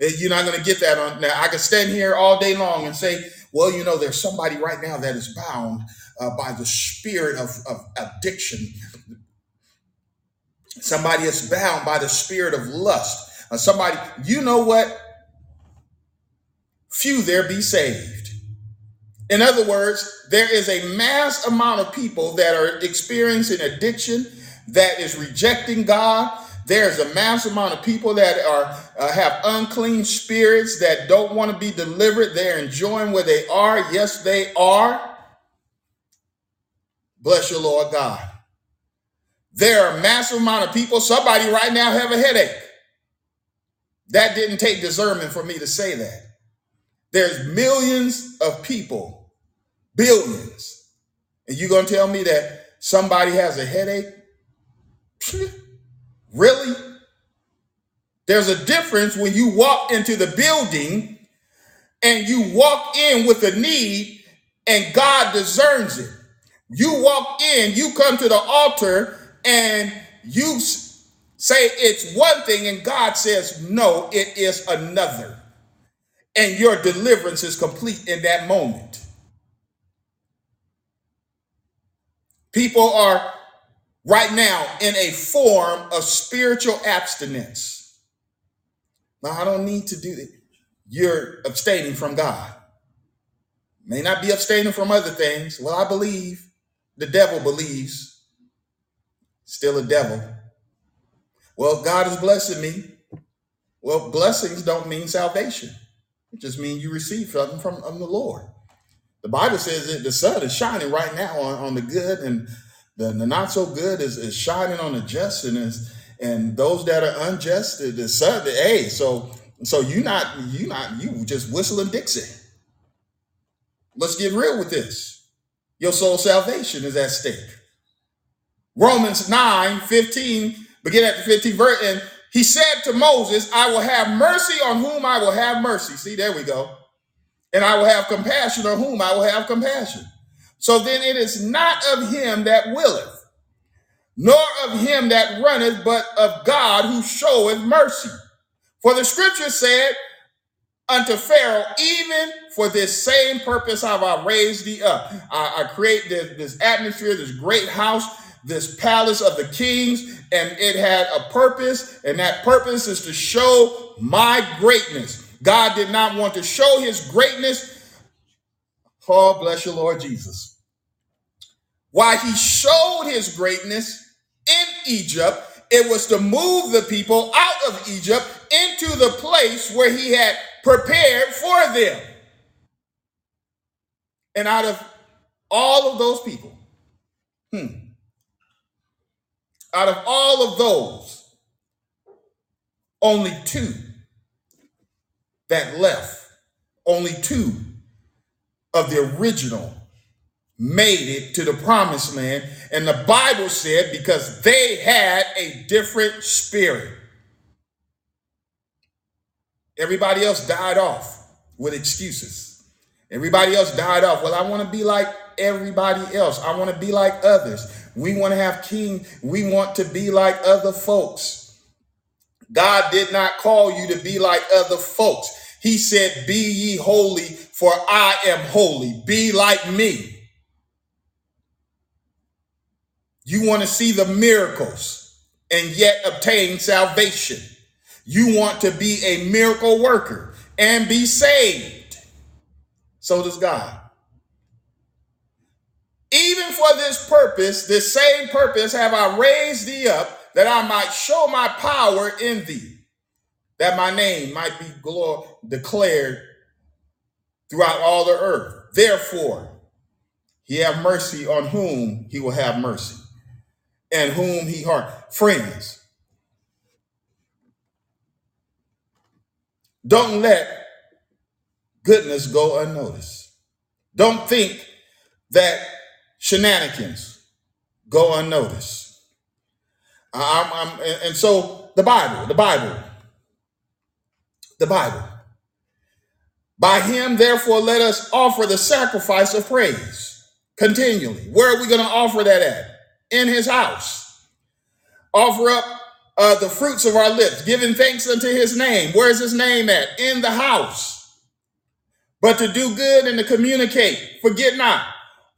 Eh, You're not going to get that on. Now, I could stand here all day long and say, well, you know, there's somebody right now that is bound uh, by the spirit of, of addiction. Somebody is bound by the spirit of lust. Uh, somebody, you know what? Few there be saved. In other words, there is a mass amount of people that are experiencing addiction, that is rejecting God. There's a mass amount of people that are uh, have unclean spirits that don't want to be delivered. They're enjoying where they are. Yes, they are. Bless your Lord God. There are a massive amount of people. Somebody right now have a headache. That didn't take discernment for me to say that. There's millions of people, billions, and you're gonna tell me that somebody has a headache? Really? There's a difference when you walk into the building and you walk in with a need and God discerns it. You walk in, you come to the altar and you say it's one thing and God says no, it is another. And your deliverance is complete in that moment. People are right now in a form of spiritual abstinence. Now, I don't need to do it. You're abstaining from God. May not be abstaining from other things. Well, I believe the devil believes, still a devil. Well, God is blessing me. Well, blessings don't mean salvation. It just means you receive something from, from the Lord. The Bible says that the sun is shining right now on, on the good and the, the not so good is, is shining on the just and is, and those that are unjust, the the sun, hey, so so you not you not you just whistling Dixie. Let's get real with this. Your soul salvation is at stake. Romans 9 15 begin at the 15th verse, and he said to Moses, I will have mercy on whom I will have mercy. See, there we go. And I will have compassion on whom I will have compassion. So then it is not of him that willeth, nor of him that runneth, but of God who showeth mercy. For the scripture said unto Pharaoh, even for this same purpose have I raised thee up. I, I create this, this atmosphere, this great house, this palace of the kings, and it had a purpose, and that purpose is to show my greatness. God did not want to show his greatness. Oh, bless you, Lord Jesus. Why he showed his greatness in Egypt, it was to move the people out of Egypt into the place where he had prepared for them. And out of all of those people, hmm, out of all of those, only two that left, only two of the original made it to the promised land. And the Bible said because they had a different spirit. Everybody else died off with excuses. Everybody else died off. Well, I want to be like everybody else. I want to be like others. We want to have king. We want to be like other folks. God did not call you to be like other folks. He said, Be ye holy, for I am holy. Be like me. You want to see the miracles and yet obtain salvation. You want to be a miracle worker and be saved. So does God. Even for this purpose, this same purpose, have I raised thee up that I might show my power in thee, that my name might be glor- declared throughout all the earth. Therefore, he have mercy on whom he will have mercy, and whom he heart. Friends, don't let goodness go unnoticed. Don't think that shenanigans go unnoticed. I'm, I'm, and so the Bible, the Bible, the Bible. By him, therefore, let us offer the sacrifice of praise continually. Where are we going to offer that at? In his house. Offer up uh, the fruits of our lips, giving thanks unto his name. Where's his name at? In the house. But to do good and to communicate, forget not,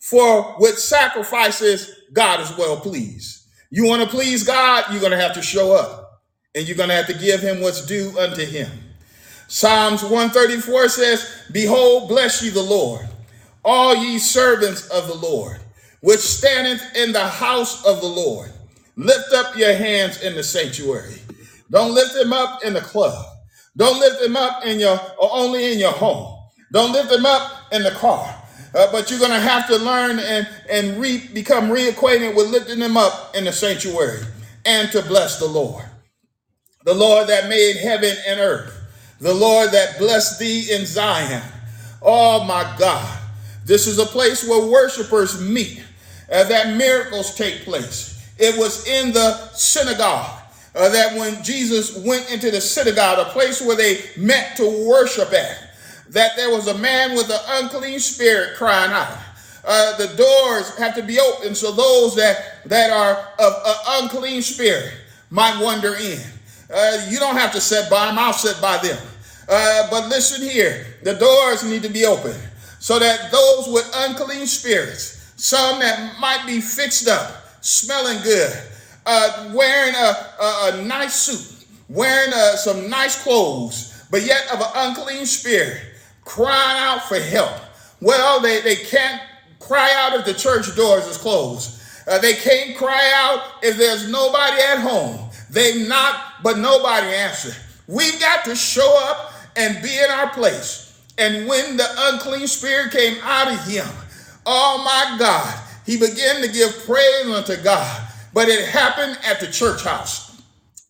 for with sacrifices, God is well pleased. You want to please God, you're going to have to show up and you're going to have to give him what's due unto him. Psalms 134 says, Behold, bless ye the Lord, all ye servants of the Lord, which standeth in the house of the Lord. Lift up your hands in the sanctuary. Don't lift them up in the club. Don't lift them up in your or only in your home. Don't lift them up in the car. Uh, but you're going to have to learn and and re, become reacquainted with lifting them up in the sanctuary and to bless the Lord the Lord that made heaven and earth, the Lord that blessed thee in Zion. Oh my God, this is a place where worshipers meet, uh, that miracles take place. It was in the synagogue. uh, that when Jesus went into the synagogue, a place where they met to worship at, that there was a man with an unclean spirit crying out. Uh, the doors have to be open so those that that are of an unclean spirit might wander in. Uh, you don't have to sit by them, I'll sit by them. Uh, but listen here the doors need to be open so that those with unclean spirits, some that might be fixed up, smelling good, uh, wearing a, a, a nice suit, wearing uh, some nice clothes, but yet of an unclean spirit, crying out for help. Well, they, they can't cry out if the church doors is closed. Uh, they can't cry out if there's nobody at home. They knock, but nobody answer. We've got to show up and be in our place. And when the unclean spirit came out of him, oh my God, he began to give praise unto God. But it happened at the church house.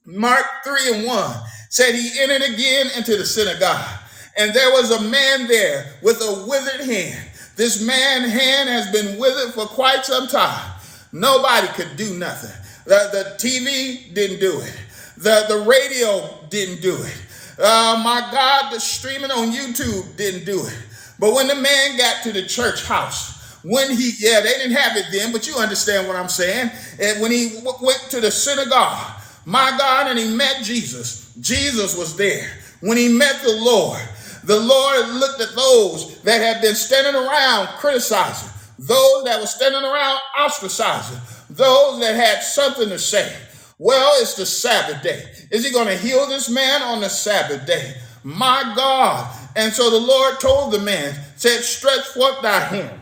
Mark 3 and 1 said he entered again into the synagogue, and there was a man there with a withered hand. This man's hand has been withered for quite some time. Nobody could do nothing. The, the TV didn't do it. The, the radio didn't do it. Uh, my God, the streaming on YouTube didn't do it. But when the man got to the church house, when he, yeah, they didn't have it then, but you understand what I'm saying. And when he w- went to the synagogue, my God, and he met Jesus, Jesus was there. When he met the Lord, the Lord looked at those that had been standing around criticizing, those that were standing around ostracizing, those that had something to say. Well, it's the Sabbath day. Is he going to heal this man on the Sabbath day? My God. And so the Lord told the man, said, stretch forth thy hand.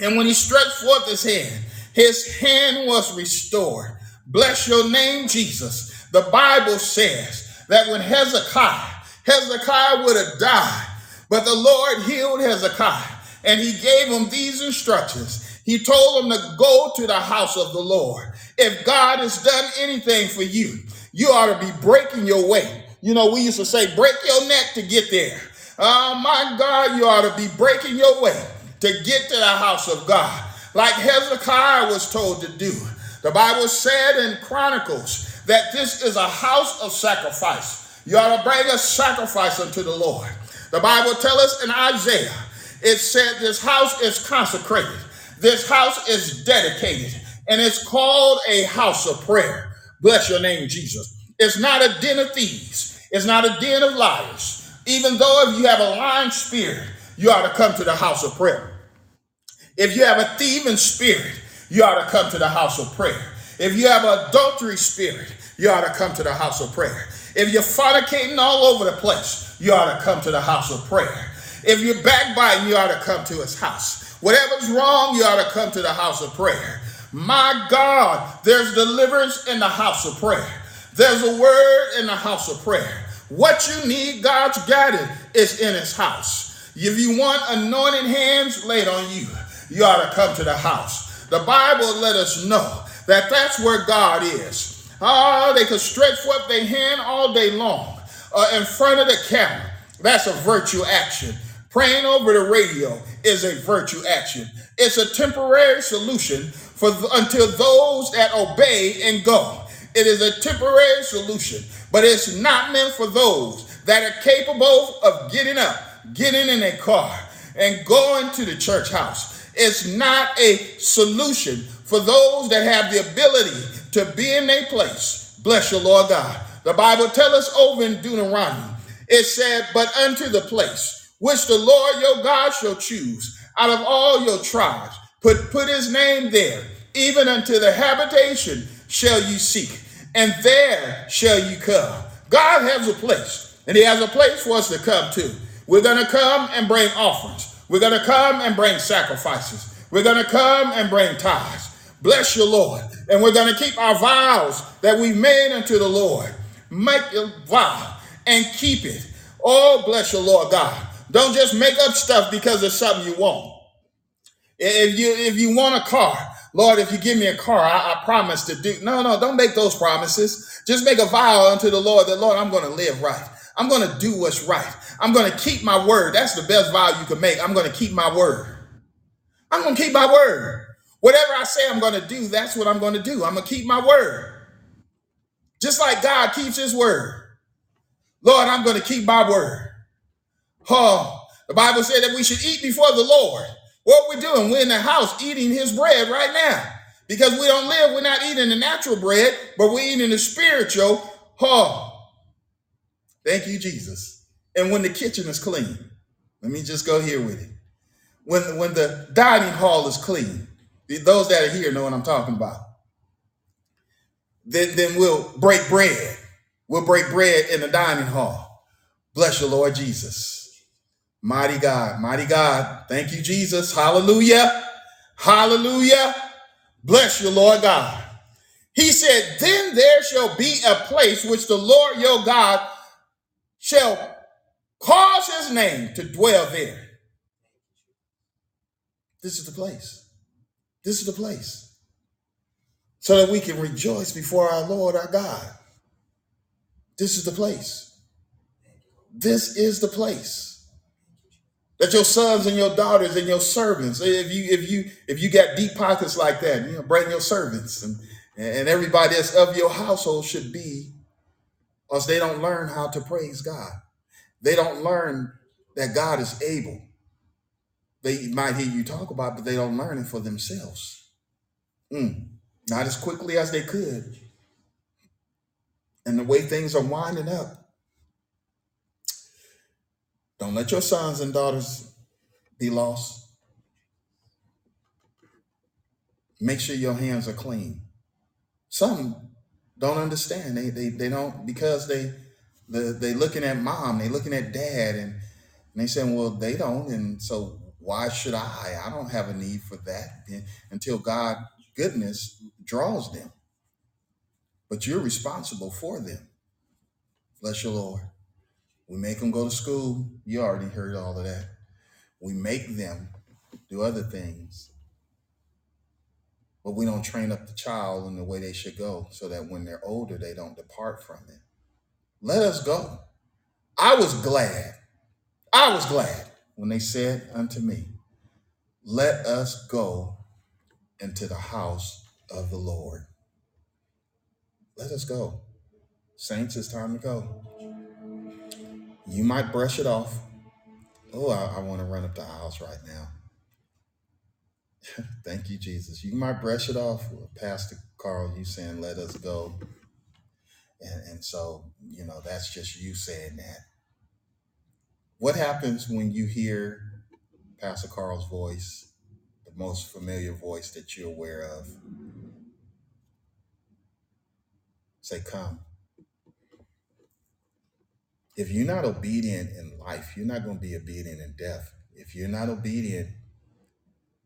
And when he stretched forth his hand, his hand was restored. Bless your name, Jesus. The Bible says that when Hezekiah, Hezekiah would have died, but the Lord healed Hezekiah and he gave him these instructions. He told him to go to the house of the Lord. If God has done anything for you, you ought to be breaking your way. You know, we used to say, break your neck to get there. Oh my God, you ought to be breaking your way to get to the house of God, like Hezekiah was told to do. The Bible said in Chronicles that this is a house of sacrifice. You ought to bring a sacrifice unto the Lord. The Bible tells us in Isaiah, it said this house is consecrated, this house is dedicated, and it's called a house of prayer. Bless your name, Jesus. It's not a den of thieves, it's not a den of liars. Even though if you have a lying spirit, you ought to come to the house of prayer. If you have a thieving spirit, you ought to come to the house of prayer. If you have an adultery spirit, you ought to come to the house of prayer. If you're fornicating all over the place, you ought to come to the house of prayer. If you're backbiting, you ought to come to his house. Whatever's wrong, you ought to come to the house of prayer. My God, there's deliverance in the house of prayer. There's a word in the house of prayer. What you need, God's got it, is in his house. If you want anointed hands laid on you, you ought to come to the house. The Bible let us know that that's where God is. Ah, they could stretch forth their hand all day long uh, in front of the camera. That's a virtue action. Praying over the radio is a virtue action. It's a temporary solution for until those that obey and go. It is a temporary solution, but it's not meant for those that are capable of getting up, getting in a car, and going to the church house. It's not a solution for those that have the ability to be in a place. Bless your Lord God. The Bible tells us over in Deuteronomy, it said, But unto the place which the Lord your God shall choose out of all your tribes, put, put his name there, even unto the habitation shall you seek and there shall you come. God has a place, and He has a place for us to come to. We're going to come and bring offerings. We're going to come and bring sacrifices. We're going to come and bring tithes. Bless your Lord. And we're going to keep our vows that we've made unto the Lord. Make a vow and keep it. Oh, bless your Lord God. Don't just make up stuff because it's something you want. If you if you want a car, Lord, if you give me a car, I, I promise to do. No, no, don't make those promises. Just make a vow unto the Lord that, Lord, I'm going to live right. I'm going to do what's right. I'm going to keep my word. That's the best vow you can make. I'm going to keep my word. I'm going to keep my word. Whatever I say I'm going to do, that's what I'm going to do. I'm going to keep my word. Just like God keeps his word. Lord, I'm going to keep my word. Oh, the Bible said that we should eat before the Lord. What we're doing, we're in the house eating his bread right now. Because we don't live, we're not eating the natural bread, but we're eating the spiritual. Oh, thank you, Jesus. And when the kitchen is clean, let me just go here with it. When, when the dining hall is clean, those that are here know what I'm talking about. Then, then we'll break bread. We'll break bread in the dining hall. Bless you, Lord Jesus. Mighty God, mighty God. Thank you, Jesus. Hallelujah. Hallelujah. Bless you, Lord God. He said, Then there shall be a place which the Lord your God shall cause his name to dwell there. This is the place. This is the place. So that we can rejoice before our Lord our God. This is the place. This is the place that your sons and your daughters and your servants if you if you if you got deep pockets like that you know bring your servants and and everybody that's of your household should be because they don't learn how to praise god they don't learn that god is able they might hear you talk about but they don't learn it for themselves Mm. not as quickly as they could and the way things are winding up don't let your sons and daughters be lost. Make sure your hands are clean. Some don't understand. They they, they don't because they the, they looking at mom, they looking at dad, and, and they saying, well, they don't, and so why should I? I don't have a need for that until God goodness draws them. But you're responsible for them. Bless your Lord. We make them go to school. You already heard all of that. We make them do other things, but we don't train up the child in the way they should go so that when they're older, they don't depart from it. Let us go. I was glad. I was glad when they said unto me, Let us go into the house of the Lord. Let us go. Saints, it's time to go. You might brush it off. Oh, I, I want to run up the aisles right now. <laughs> Thank you, Jesus. You might brush it off. Pastor Carl, you saying, let us go. And, and so, you know, that's just you saying that. What happens when you hear Pastor Carl's voice, the most familiar voice that you're aware of, say, come? If you're not obedient in life, you're not going to be obedient in death. If you're not obedient,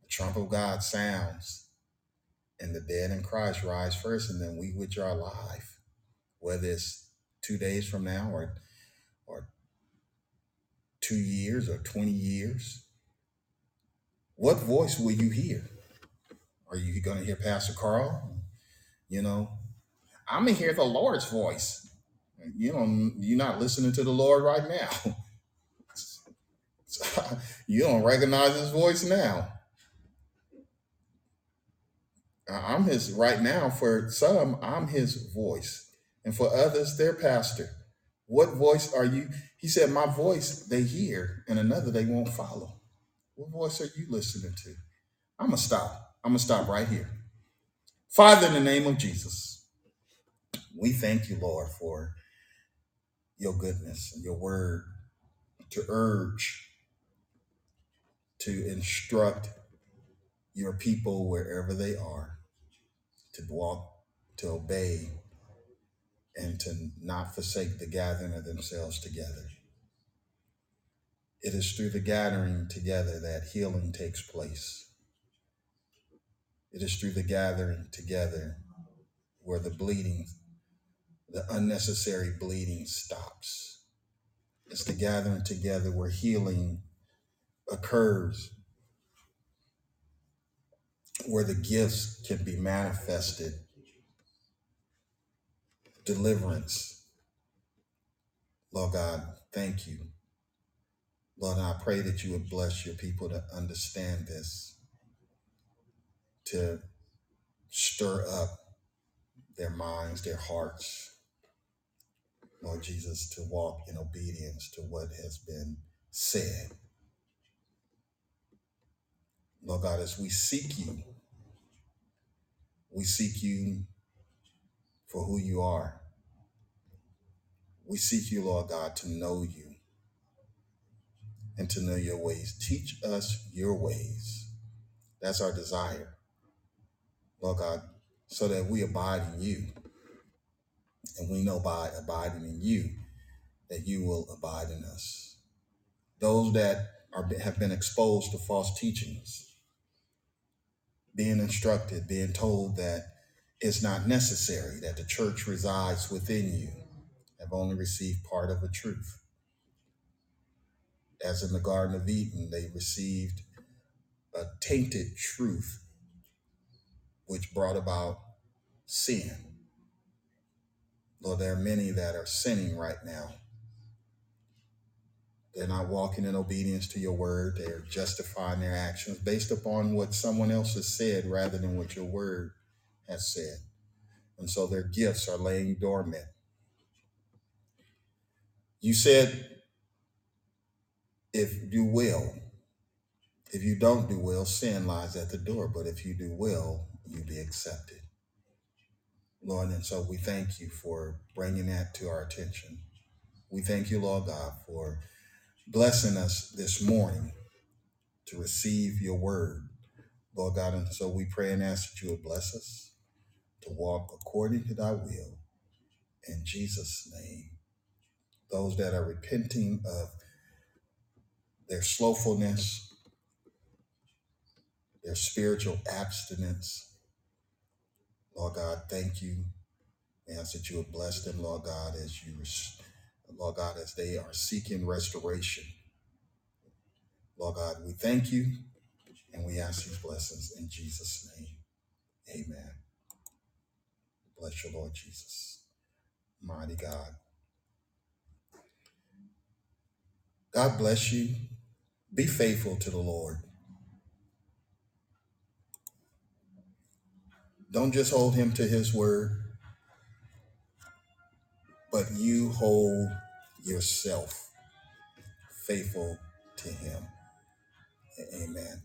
the trump of God sounds and the dead in Christ rise first, and then we are alive, whether it's two days from now or two years or 20 years, what voice will you hear? Are you going to hear Pastor Carl? You know, I'm going to hear the Lord's voice. You know, you're not listening to the Lord right now. <laughs> you don't recognize his voice now. I'm his right now. For some, I'm his voice, and for others, their pastor. What voice are you? He said, My voice they hear, and another they won't follow. What voice are you listening to? I'm going to stop. I'm going to stop right here. Father, in the name of Jesus, we thank you, Lord, for your goodness and your word to urge, to instruct your people wherever they are, to walk, to obey, and to not forsake the gathering of themselves together. It is through the gathering together that healing takes place. It is through the gathering together where the bleeding, the unnecessary bleeding stops. It's the gathering together where healing occurs, where the gifts can be manifested, deliverance. Lord God, thank you. Lord, I pray that you would bless your people to understand this, to stir up their minds, their hearts, Lord Jesus, to walk in obedience to what has been said. Lord God, as we seek you, we seek you for who you are. We seek you, Lord God, to know you and to know your ways. Teach us your ways. That's our desire, Lord God, so that we abide in you. And we know by abiding in you that you will abide in us. Those that are have been exposed to false teachings, being instructed, being told that it's not necessary, that the church resides within you, have only received part of the truth. As in the Garden of Eden, they received a tainted truth which brought about sin. Lord, there are many that are sinning right now. They're not walking in obedience to your word. They're justifying their actions based upon what someone else has said rather than what your word has said. And so their gifts are laying dormant. You said, if you will, if you don't do well, sin lies at the door. But if you do well, you'll be accepted. Lord, and so we thank you for bringing that to our attention. We thank you, Lord God, for blessing us this morning to receive your word, Lord God. And so we pray and ask that you would bless us to walk according to thy will in Jesus' name. Those that are repenting of their slowfulness, their spiritual abstinence, Lord God, thank you. We ask that you would bless them, Lord God, as you, Lord God, as they are seeking restoration. Lord God, we thank you and we ask these blessings in Jesus' name. Amen. Bless you, Lord Jesus. Mighty God. God bless you. Be faithful to the Lord. Don't just hold him to his word, but you hold yourself faithful to him. Amen.